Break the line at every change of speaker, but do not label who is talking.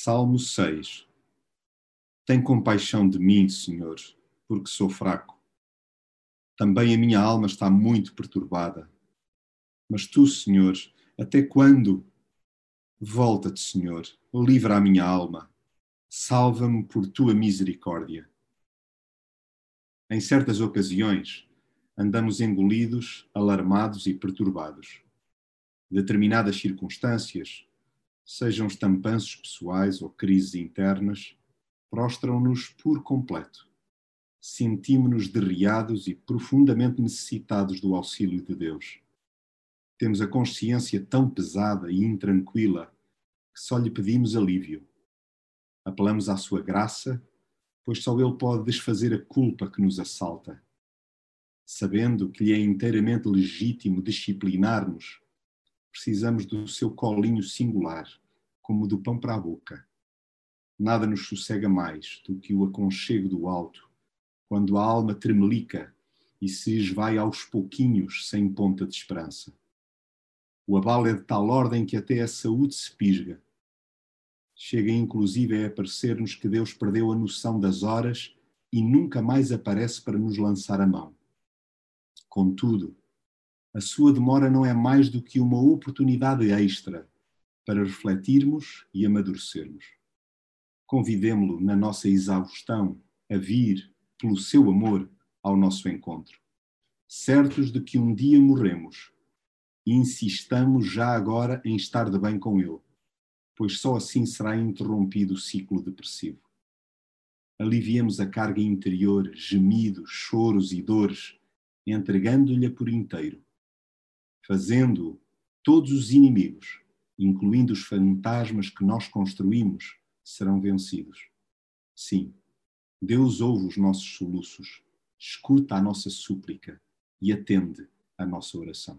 Salmo 6 Tem compaixão de mim, Senhor, porque sou fraco. Também a minha alma está muito perturbada. Mas tu, Senhor, até quando? Volta-te, Senhor, livra a minha alma. Salva-me por tua misericórdia. Em certas ocasiões, andamos engolidos, alarmados e perturbados. Determinadas circunstâncias, sejam estampanços pessoais ou crises internas, prostram-nos por completo. Sentimos-nos derriados e profundamente necessitados do auxílio de Deus. Temos a consciência tão pesada e intranquila que só lhe pedimos alívio. Apelamos à sua graça, pois só Ele pode desfazer a culpa que nos assalta. Sabendo que lhe é inteiramente legítimo disciplinar-nos, precisamos do seu colinho singular, como do pão para a boca. Nada nos sossega mais do que o aconchego do alto, quando a alma tremelica e se esvai aos pouquinhos sem ponta de esperança. O abalo é de tal ordem que até a saúde se pisga. Chega inclusive a aparecer-nos que Deus perdeu a noção das horas e nunca mais aparece para nos lançar a mão. Contudo, a sua demora não é mais do que uma oportunidade extra para refletirmos e amadurecermos. Convidemo-lo na nossa exaustão a vir, pelo seu amor, ao nosso encontro. Certos de que um dia morremos, e insistamos já agora em estar de bem com ele, pois só assim será interrompido o ciclo depressivo. Aliviemos a carga interior, gemidos, choros e dores, entregando-lhe por inteiro fazendo todos os inimigos, incluindo os fantasmas que nós construímos, serão vencidos. Sim, Deus ouve os nossos soluços, escuta a nossa súplica e atende a nossa oração.